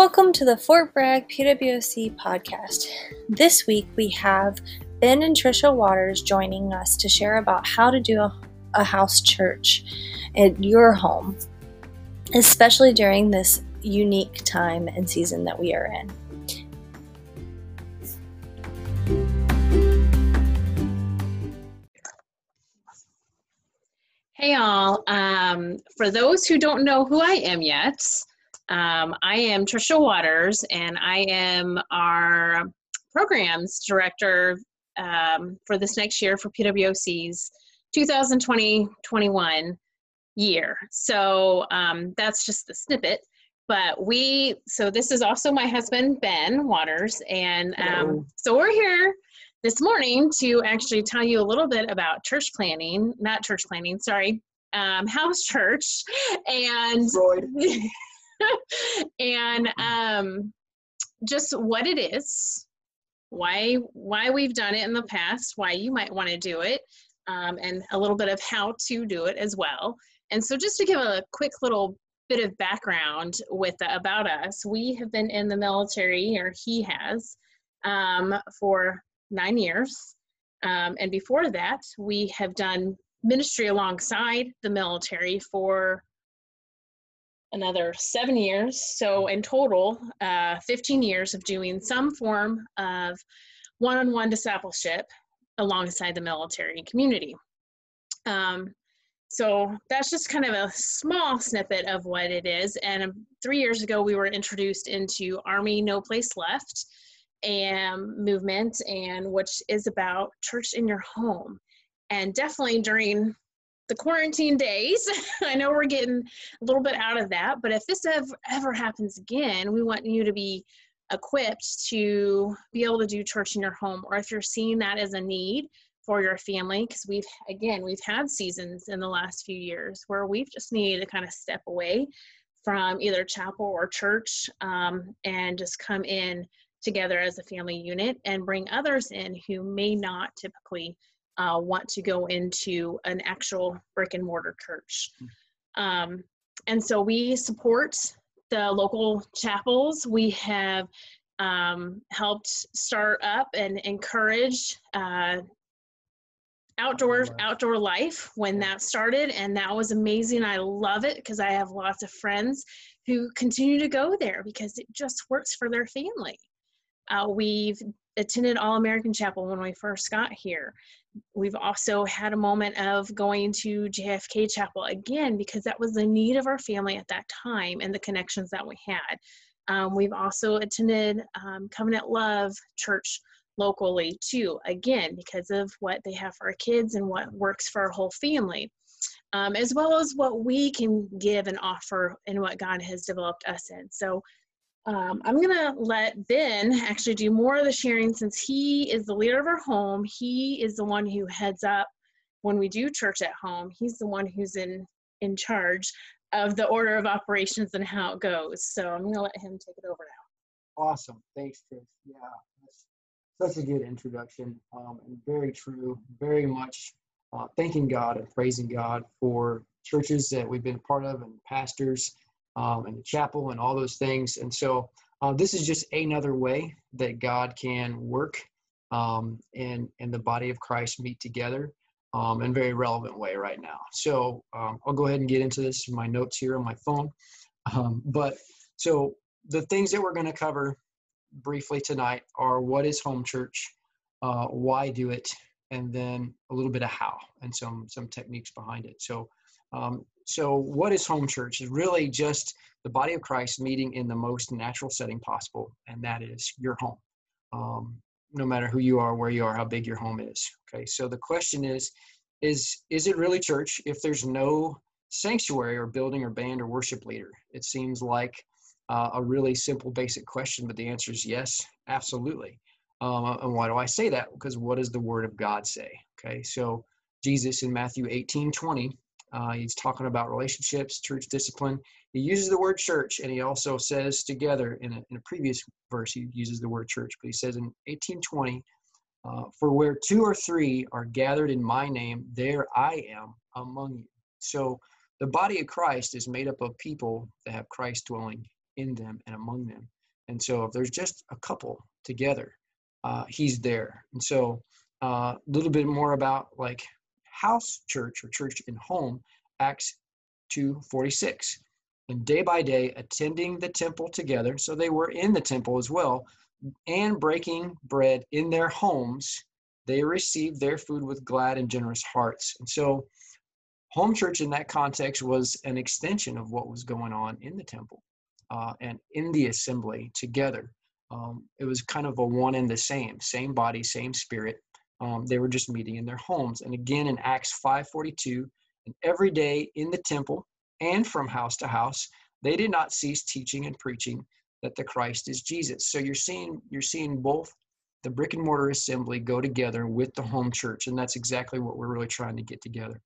Welcome to the Fort Bragg PWOC podcast. This week we have Ben and Trisha Waters joining us to share about how to do a, a house church at your home, especially during this unique time and season that we are in. Hey, all. Um, for those who don't know who I am yet, um, I am Trisha Waters, and I am our programs director um, for this next year for PWOC's 2020-21 year. So um, that's just the snippet. But we, so this is also my husband, Ben Waters, and um, so we're here this morning to actually tell you a little bit about church planning, not church planning, sorry, um, house church, and and um, just what it is, why why we've done it in the past, why you might want to do it, um, and a little bit of how to do it as well. And so, just to give a quick little bit of background with the, about us, we have been in the military, or he has, um, for nine years. Um, and before that, we have done ministry alongside the military for another seven years. So, in total, uh, 15 years of doing some form of one on one discipleship alongside the military community. Um, so, that's just kind of a small snippet of what it is. And um, three years ago, we were introduced into Army No Place Left and movement and which is about church in your home and definitely during the quarantine days. I know we're getting a little bit out of that but if this ever, ever happens again we want you to be equipped to be able to do church in your home or if you're seeing that as a need for your family because we've again we've had seasons in the last few years where we've just needed to kind of step away from either chapel or church um, and just come in together as a family unit and bring others in who may not typically uh, want to go into an actual brick and mortar church. Hmm. Um, and so we support the local chapels. We have um, helped start up and encourage uh, outdoor outdoor life when that started and that was amazing i love it because i have lots of friends who continue to go there because it just works for their family uh, we've attended All American Chapel when we first got here. We've also had a moment of going to JFK Chapel again because that was the need of our family at that time and the connections that we had. Um, we've also attended um, Covenant Love Church locally too, again, because of what they have for our kids and what works for our whole family. Um, as well as what we can give and offer and what God has developed us in. So um, I'm to let Ben actually do more of the sharing since he is the leader of our home. He is the one who heads up when we do church at home. He's the one who's in, in charge of the order of operations and how it goes. So I'm to let him take it over now. Awesome. Thanks, Trish. Yeah, that's such a good introduction um, and very true. Very much uh, thanking God and praising God for churches that we've been a part of and pastors um, and the chapel and all those things. And so uh, this is just another way that God can work um, and, and the body of Christ meet together um, in a very relevant way right now. So um, I'll go ahead and get into this in my notes here on my phone. Um, but so the things that we're going to cover briefly tonight are what is home church, uh, why do it, and then a little bit of how and some some techniques behind it. So um, so, what is home church? Is really just the body of Christ meeting in the most natural setting possible, and that is your home. Um, no matter who you are, where you are, how big your home is. Okay, so the question is, is is it really church if there's no sanctuary or building or band or worship leader? It seems like uh, a really simple, basic question, but the answer is yes, absolutely. Um, and why do I say that? Because what does the Word of God say? Okay, so Jesus in Matthew 18 20 uh, he's talking about relationships, church discipline. He uses the word church, and he also says together in a, in a previous verse, he uses the word church, but he says in 1820, uh, For where two or three are gathered in my name, there I am among you. So the body of Christ is made up of people that have Christ dwelling in them and among them. And so if there's just a couple together, uh, he's there. And so a uh, little bit more about like house church or church in home, Acts 2:46. And day by day, attending the temple together. So they were in the temple as well, and breaking bread in their homes. They received their food with glad and generous hearts. And so, home church in that context was an extension of what was going on in the temple uh, and in the assembly together. Um, it was kind of a one and the same, same body, same spirit. Um, they were just meeting in their homes. And again in Acts 5:42, and every day in the temple and from house to house, they did not cease teaching and preaching that the Christ is Jesus. So you're seeing you're seeing both the brick and mortar assembly go together with the home church, and that's exactly what we're really trying to get together,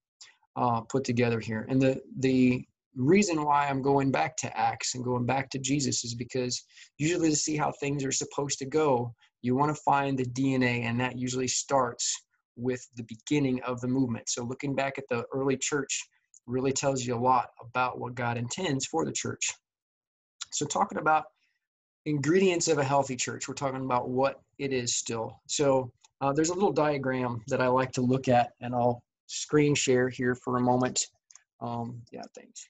uh, put together here. And the the reason why I'm going back to Acts and going back to Jesus is because usually to see how things are supposed to go, you want to find the DNA, and that usually starts with the beginning of the movement. So looking back at the early church really tells you a lot about what God intends for the church. So talking about ingredients of a healthy church, we're talking about what it is still. So uh, there's a little diagram that I like to look at, and I'll screen share here for a moment. Um, yeah, thanks.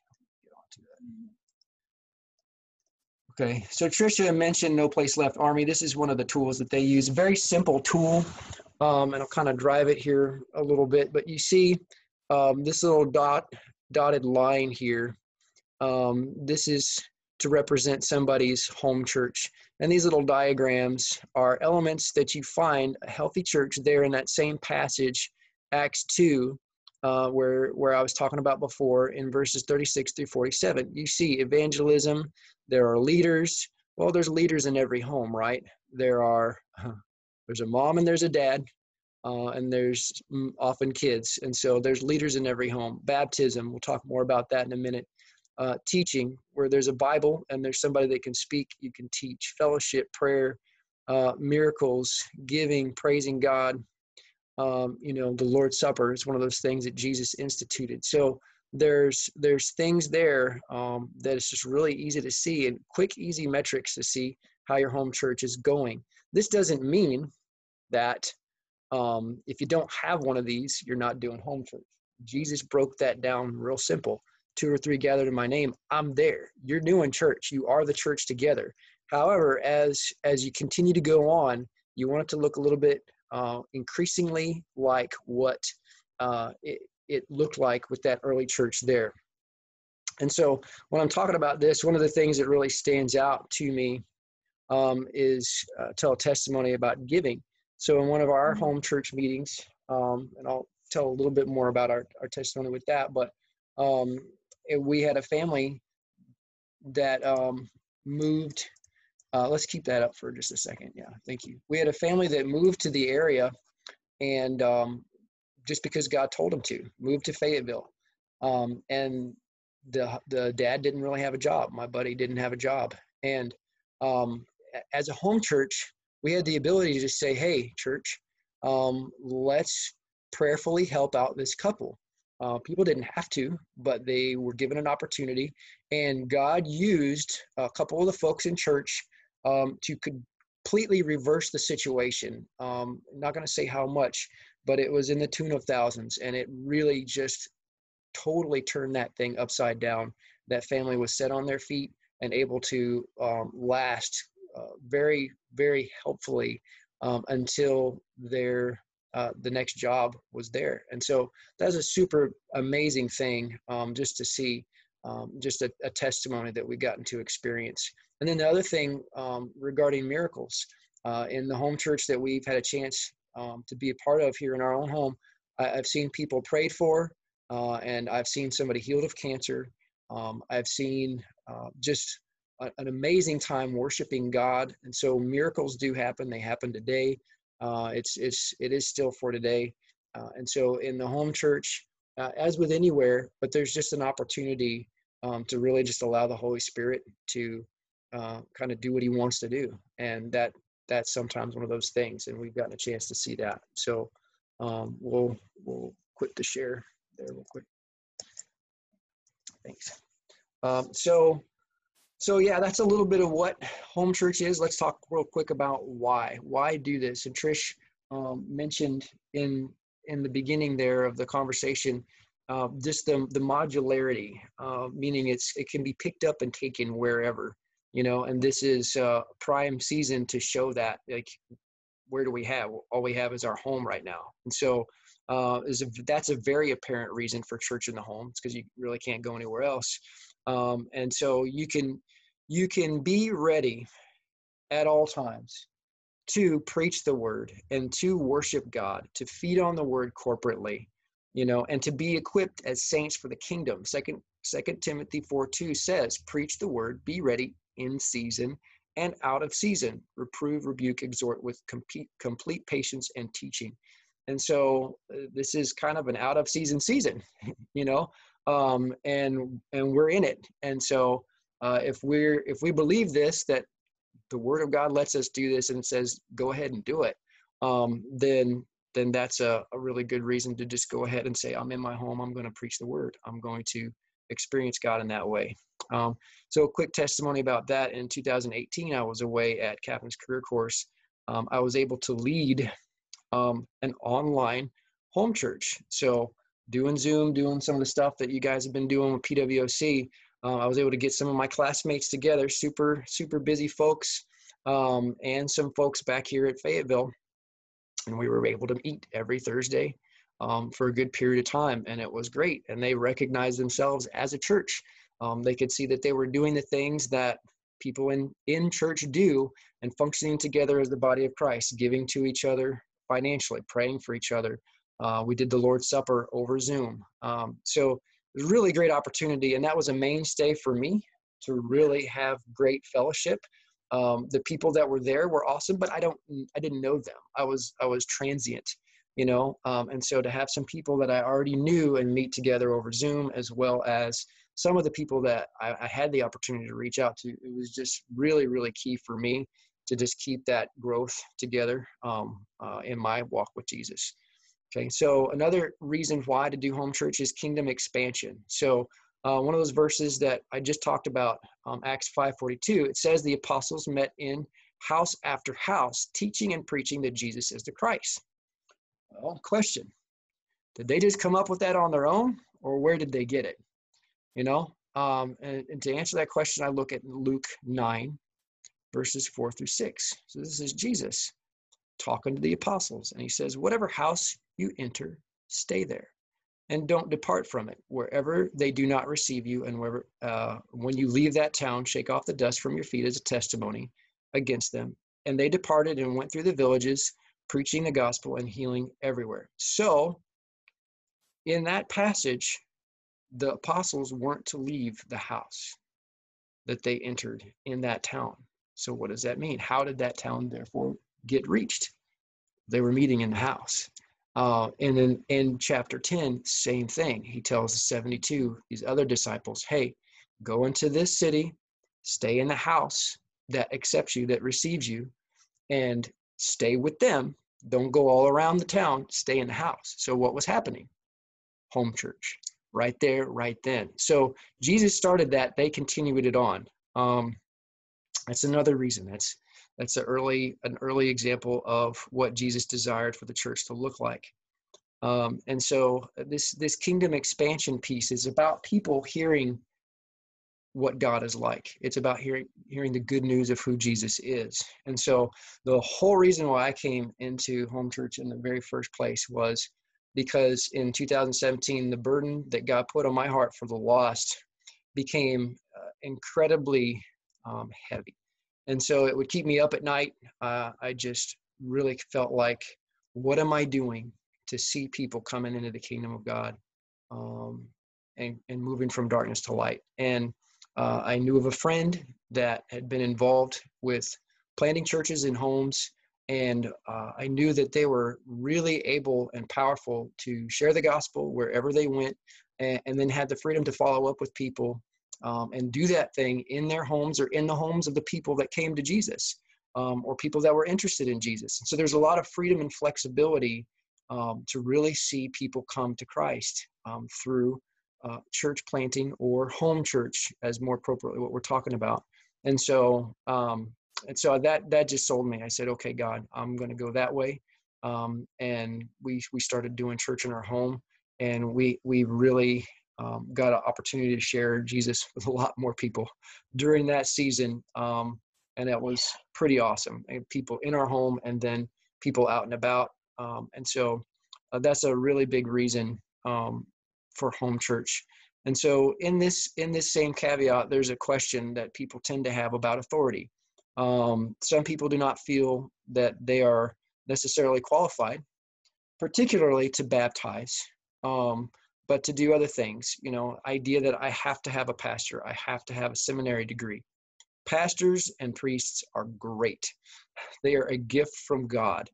Okay, so Trisha mentioned No Place Left Army. This is one of the tools that they use. Very simple tool, um, and I'll kind of drive it here a little bit. But you see um, this little dot dotted line here. Um, this is to represent somebody's home church. And these little diagrams are elements that you find a healthy church there in that same passage, Acts 2, uh, where where I was talking about before in verses 36 through 47. You see evangelism. There are leaders. Well, there's leaders in every home, right? There are there's a mom and there's a dad, uh, and there's often kids, and so there's leaders in every home. Baptism. We'll talk more about that in a minute. Uh, teaching, where there's a Bible and there's somebody that can speak, you can teach. Fellowship, prayer, uh, miracles, giving, praising God, um, you know the lord's supper. Is one of those things that jesus instituted. So there's there's things there um, that it's just really easy to see and quick easy metrics to see how your home church is going. This doesn't mean that um, if you don't have one of these you're not doing home church. Jesus broke that down real simple. Two or three gathered in my name i'm there. You're doing church. You are the church together. However as as you continue to go on you want it to look a little bit uh, increasingly like what uh, it, it looked like with that early church there. And so when I'm talking about this, one of the things that really stands out to me um, is uh, tell a testimony about giving. So in one of our mm-hmm. home church meetings, um, and I'll tell a little bit more about our, our testimony with that, but um, we had a family that um, moved uh, let's keep that up for just a second. Yeah, thank you. We had a family that moved to the area, and um, just because God told them to, moved to Fayetteville. Um, and the the dad didn't really have a job. My buddy didn't have a job, and um, as a home church, we had the ability to just say, "Hey, church, um, let's prayerfully help out this couple." Uh, people didn't have to, but they were given an opportunity, and God used a couple of the folks in church um, to completely reverse the situation. Um, I'm not going to say how much, but it was in the tune of thousands, and it really just totally turned that thing upside down. That family was set on their feet and able to um, last uh, very, very helpfully um, until their uh, the next job was there. And so that's a super amazing thing um, just to see, um, just a, a, testimony that we've gotten to experience. And then the other thing um, regarding miracles uh, in the home church that we've had a chance um, to be a part of here in our own home, I, have seen people prayed for, uh, and I've seen somebody healed of cancer. Um, I've seen uh, just a, an amazing time worshiping God, and so miracles do happen. They happen today. Uh, it's it's it is still for today, uh, and so in the home church, uh, as with anywhere, but there's just an opportunity um, to really just allow the Holy Spirit to uh, kind of do what he wants to do and that that's sometimes one of those things and we've gotten a chance to see that so um, we'll we'll quit the share there real quick thanks um, so so yeah, that's a little bit of what home church is. Let's talk real quick about why. Why do this? And Trish um, mentioned in in the beginning there of the conversation uh, just the the modularity, uh, meaning it's it can be picked up and taken wherever you know. And this is uh, prime season to show that like where do we have all we have is our home right now, and so uh, is a, that's a very apparent reason for church in the home. It's because you really can't go anywhere else, um, and so you can you can be ready at all times to preach the word and to worship God, to feed on the word corporately, you know, and to be equipped as saints for the kingdom. Second Second Timothy 4 2 says, Preach the word, be ready in season and out of season. Reprove, rebuke, exhort with complete, complete patience and teaching. And so uh, this is kind of an out of season season, you know, um, and and we're in it. And so uh, if we're if we believe this that the Word of God lets us do this and it says go ahead and do it, um, then then that's a, a really good reason to just go ahead and say I'm in my home. I'm going to preach the Word. I'm going to experience God in that way. Um, so, a quick testimony about that. In 2018, I was away at Captain's Career Course. Um, I was able to lead um, an online home church. So, doing Zoom, doing some of the stuff that you guys have been doing with PWOC. Uh, I was able to get some of my classmates together, super, super busy folks, um, and some folks back here at Fayetteville. And we were able to meet every Thursday um, for a good period of time. And it was great. And they recognized themselves as a church. Um, they could see that they were doing the things that people in, in church do and functioning together as the body of Christ, giving to each other financially, praying for each other. Uh, we did the Lord's Supper over Zoom. Um, so it was really great opportunity. And that was a mainstay for me to really have great fellowship. Um, the people that were there were awesome, but I don't, I didn't know them. I was, I was transient you know um, and so to have some people that i already knew and meet together over zoom as well as some of the people that I, I, had the opportunity to reach out to it was just really really key for me to just keep that growth together um, uh, in my walk with jesus. Okay so another reason why to do home church is kingdom expansion. So uh, one of those verses that i just talked about um, acts 5.42 it says the apostles met in house after house teaching and preaching that jesus is the christ well, question. Did they just come up with that on their own or where did they get it? You know, um, and, and to answer that question, I look at Luke 9, verses 4 through 6. So this is Jesus talking to the apostles, and he says, Whatever house you enter, stay there, and don't depart from it. Wherever they do not receive you, and wherever uh, when you leave that town, shake off the dust from your feet as a testimony against them. And they departed and went through the villages preaching the gospel and healing everywhere. So, in that passage, the apostles weren't to leave the house that they entered in that town. So, what does that mean? How did that town, therefore, get reached? They were meeting in the house. Uh, and then in chapter 10, same thing. He tells the 72, these other disciples, hey, go into this city, stay in the house that accepts you, that receives you, and stay with them. Don't go all around the town, stay in the house. So, what was happening? Home church, right there, right then. So, Jesus started that, they continued it on. Um, that's another reason. That's that's an early an early example of what Jesus desired for the church to look like. Um, and so this this kingdom expansion piece is about people hearing what God is like. It's about hearing hearing the good news of who Jesus is. And so the whole reason why I came into home church in the very first place was because in 2017 the burden that God put on my heart for the lost became uh, incredibly um, heavy. And so it would keep me up at night. Uh, I just really felt like, what am I doing to see people coming into the kingdom of God um, and, and moving from darkness to light? And uh, I knew of a friend that had been involved with planting churches in homes, and uh, I knew that they were really able and powerful to share the gospel wherever they went, and, and then had the freedom to follow up with people um, and do that thing in their homes or in the homes of the people that came to Jesus um, or people that were interested in Jesus. And so there's a lot of freedom and flexibility um, to really see people come to Christ um, through uh, church planting or home church, as more appropriately what we're talking about. And so, um, and so that that just sold me. I said, okay, God, I'm going to go that way. Um, and we we started doing church in our home, and we we really um, got an opportunity to share Jesus with a lot more people during that season. Um, and that was pretty awesome. And people in our home, and then people out and about. Um, and so uh, that's a really big reason um, for home church. And so in this in this same caveat, there's a question that people tend to have about authority. Um, some people do not feel that they are necessarily qualified, particularly to baptize, um, but to do other things. You know, idea that I have to have a pastor, I have to have a seminary degree. Pastors and priests are great. They are a gift from God,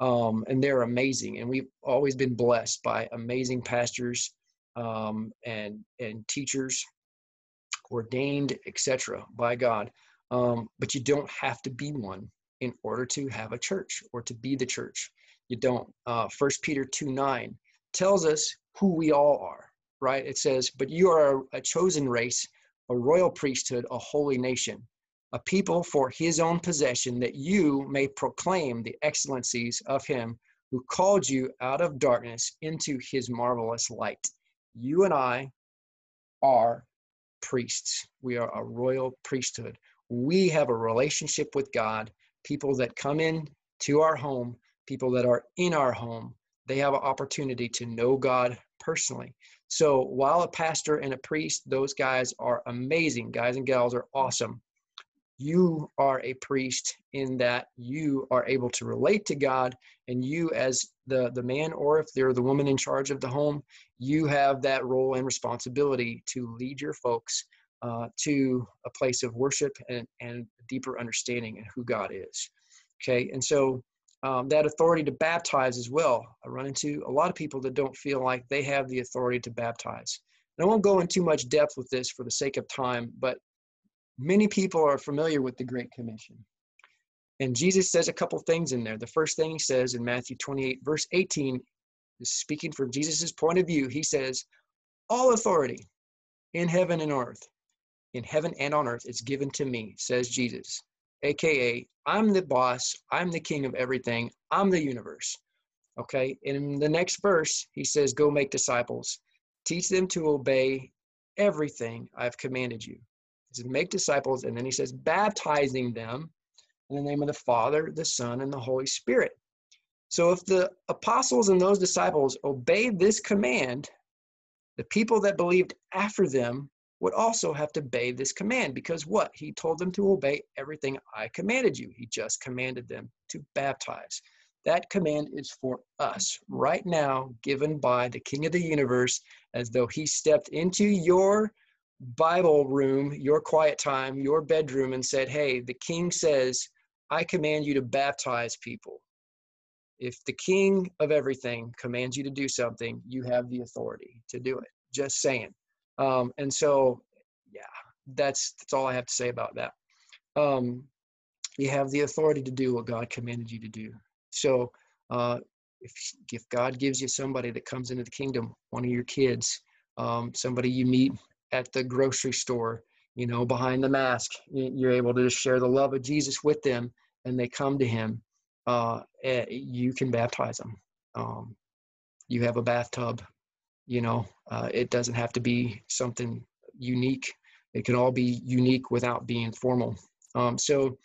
um, and they're amazing. And we've always been blessed by amazing pastors um, and and teachers, ordained, etc. by God. Um, but you don't have to be one in order to have a church or to be the church. You don't. Uh, First Peter two nine tells us who we all are. Right? It says, "But you are a chosen race, a royal priesthood, a holy nation." a people for his own possession, that you may proclaim the excellencies of him who called you out of darkness into his marvelous light you and I are priests. We are a royal priesthood. We have a relationship with God. People that come in to our home, people that are in our home, they have an opportunity to know God personally. So while a pastor and a priest, those guys are amazing. Guys and gals are awesome you are a priest in that you are able to relate to God and you as the the man or if they're the woman in charge of the home you have that role and responsibility to lead your folks uh, to a place of worship and, and deeper understanding of who God is. Okay and so um, that authority to baptize as well I run into a lot of people that don't feel like they have the authority to baptize. And I won't go in too much depth with this for the sake of time, but Many people are familiar with the Great Commission. And Jesus says a couple things in there. The first thing he says in Matthew 28, verse 18, is speaking from Jesus' point of view. He says, All authority in heaven and earth, in heaven and on earth, is given to me, says Jesus. AKA, I'm the boss, I'm the king of everything, I'm the universe. Okay, and in the next verse, he says, Go make disciples, teach them to obey everything I've commanded you. He says, make disciples, and then he says, baptizing them in the name of the Father, the Son, and the Holy Spirit. So if the apostles and those disciples obeyed this command, the people that believed after them would also have to obey this command because what? He told them to obey everything I commanded you. He just commanded them to baptize. That command is for us right now, given by the King of the universe, as though he stepped into your Bible room, your quiet time, your bedroom, and said, Hey, the king says, I command you to baptize people. If the king of everything commands you to do something, you have the authority to do it. Just saying. Um, and so, yeah, that's that's all I have to say about that. Um, you have the authority to do what God commanded you to do. So, uh, if if God gives you somebody that comes into the kingdom, one of your kids, um, somebody you meet at the grocery store, you know, behind the mask. You're able to just share the love of Jesus with them and they come to him. Uh, eh, you can baptize them. Um, you have a bathtub, you know, uh, it doesn't have to be something unique. It can all be unique without being formal. Um, so,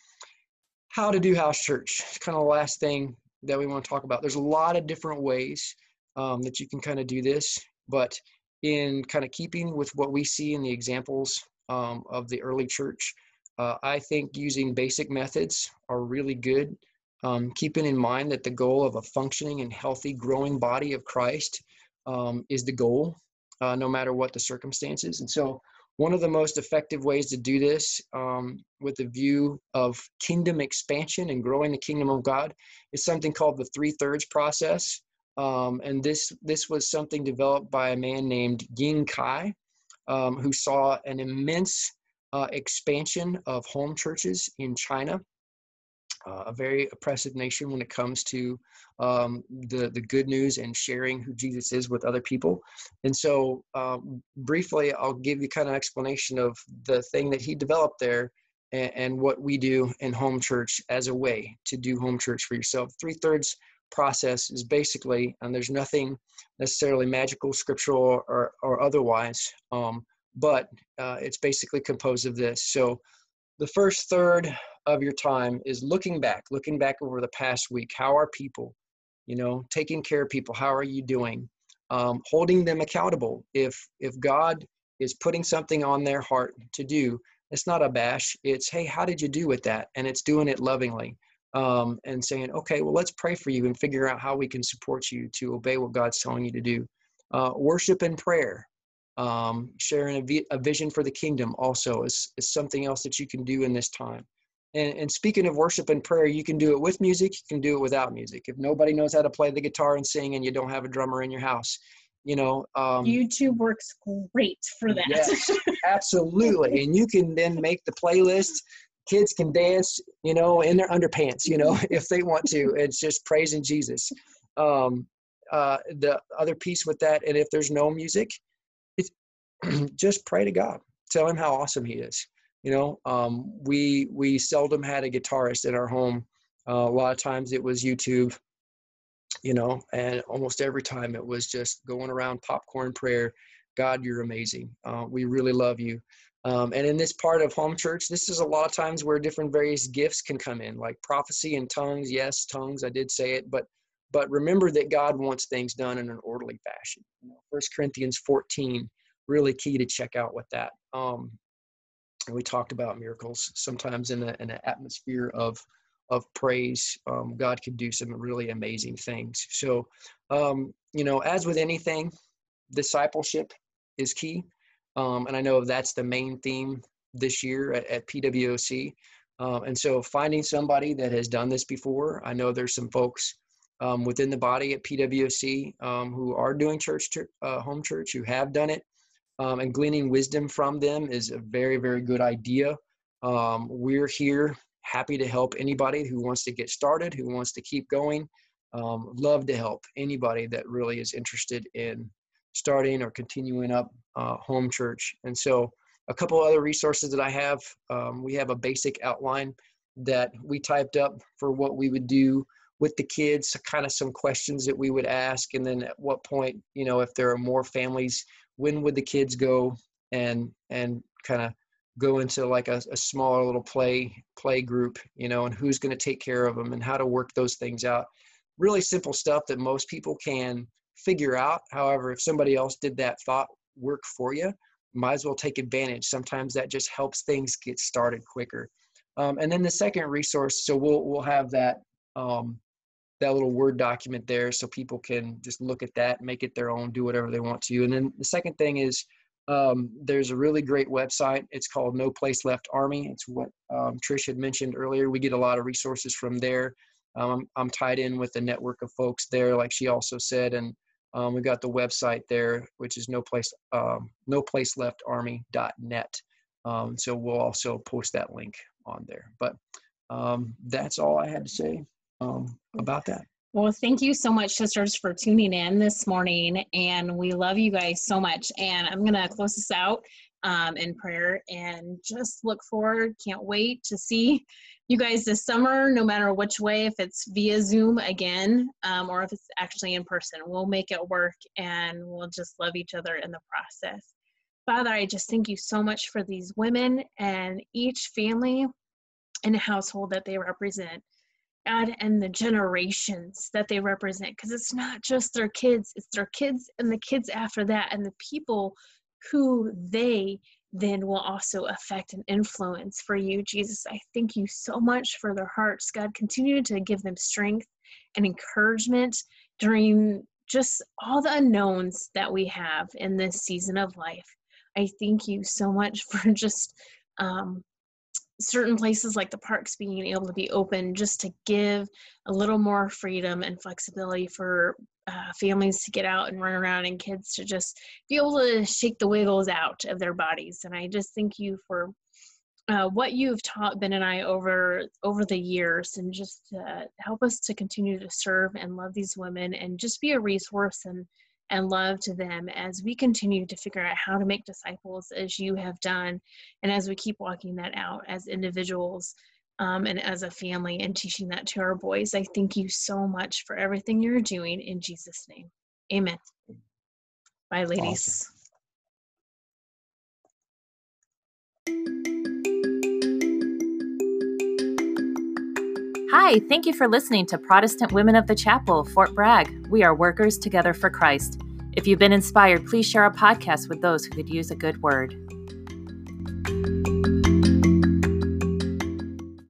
how to do house church? It's kind of the last thing that we want to talk about. There's a lot of different ways um, that you can kind of do this, but in kind of keeping with what we see in the examples um, of the early church. Uh, I think using basic methods are really good. Um, keeping in mind that the goal of a functioning and healthy, growing body of Christ um, is the goal, uh, no matter what the circumstances. And so, one of the most effective ways to do this um, with the view of kingdom expansion and growing the kingdom of God is something called the three thirds process. Um, and this this was something developed by a man named Ying Kai, um, who saw an immense uh, expansion of home churches in China, uh, a very oppressive nation when it comes to um, the the good news and sharing who Jesus is with other people. And so, um, briefly, I'll give you kind of explanation of the thing that he developed there and, and what we do in home church as a way to do home church for yourself. Three thirds process is basically, and there's nothing necessarily magical, scriptural, or, or otherwise, um, but uh, it's basically composed of this. So the first third of your time is looking back, looking back over the past week. How are people? You know, taking care of people. How are you doing? Um, holding them accountable. If if God is putting something on their heart to do, it's not a bash. It's hey, how did you do with that? And it's doing it lovingly um, and saying, okay, well, let's pray for you and figure out how we can support you to obey what God's telling you to do. Uh, worship and prayer, um, sharing a, vi- a, vision for the kingdom also is, is something else that you can do in this time. And, and speaking of worship and prayer, you can do it with music, you can do it without music. If nobody knows how to play the guitar and sing and you don't have a drummer in your house, you know um, youtube works great for that yes, absolutely and you can then make the playlist kids can dance, you know, in their underpants, you know, if they want to. It's just praising Jesus. Um, uh, the other piece with that, and if there's no music, it's just pray to God. Tell him how awesome he is. You know, um, we we seldom had a guitarist in our home. Uh, a lot of times it was YouTube, you know, and almost every time it was just going around popcorn prayer. God, you're amazing. Uh, we really love you. Um, and in this part of home church, this is a lot of times where different various gifts can come in, like prophecy and tongues. Yes, tongues, I did say it, but but remember that God wants things done in an orderly fashion. You know, 1 Corinthians 14, really key to check out with that. Um, and we talked about miracles. Sometimes in, in an atmosphere of of praise, um, God can do some really amazing things. So, um, you know, as with anything, discipleship is key. Um, and I know that's the main theme this year at, at PWOC. Um, and so finding somebody that has done this before, I know there's some folks um, within the body at PWOC um, who are doing church, uh, home church, who have done it, um, and gleaning wisdom from them is a very, very good idea. Um, we're here, happy to help anybody who wants to get started, who wants to keep going. love to help anybody that really is interested in starting or continuing up uh, home church. And so, a couple other resources that I have um, we have a basic outline that we typed up for what we would do with the kids, kind of some questions that we would ask, and then at what point, you know, if there are more families, when would the kids go and and kind of go into like a, a smaller little play play group, you know, and who's going to take care of them and how to work those things out. Really simple stuff that most people can figure out. However, if somebody else did that thought work for you, might as well take advantage. Sometimes that just helps things get started quicker. Um, and then the second resource, so we'll we'll have that um, that little Word document there, so people can just look at that, make it their own, do whatever they want to. And then the second thing is um, there's a really great website. It's called No Place Left Army. It's what um, Trish had mentioned earlier. We get a lot of resources from there. Um, I'm, tied in with a network of folks there, like she also said, and um, we got the website there, which is no place um, no place left army.net. Um, so we'll also post that link on there. But um, that's all I had to say um, about that. Well, thank you so much, sisters, for tuning in this morning. And we love you guys so much. And I'm going to close this out um, in prayer and just look forward. Can't wait to see you guys this summer, no matter which way, if it's via Zoom again um, or if it's actually in person. We'll make it work and we'll just love each other in the process. Father, I just thank you so much for these women and each family and household that they represent. God, and the generations that they represent, because it's not just their kids, it's their kids and the kids after that, and the people who they then will also affect and influence for you. Jesus, I thank you so much for their hearts. God, continue to give them strength and encouragement during just all the unknowns that we have in this season of life. I thank you so much for just um, certain places like the parks being able to be open just to give a little more freedom and flexibility for uh, families to get out and run around and kids to just be able to shake the wiggles out of their bodies. And I just thank you for uh, what you've taught Ben and I over over the years, and just uh, help us to continue to serve and love these women, and just be a resource and and love to them as we continue to figure out how to make disciples as you have done, and as we keep walking that out as individuals um, and as a family and teaching that to our boys. I thank you so much for everything you're doing in Jesus' name. Amen. Bye, ladies. Awesome. Hi, thank you for listening to Protestant Women of the Chapel, Fort Bragg. We are workers together for Christ. If you've been inspired, please share our podcast with those who could use a good word.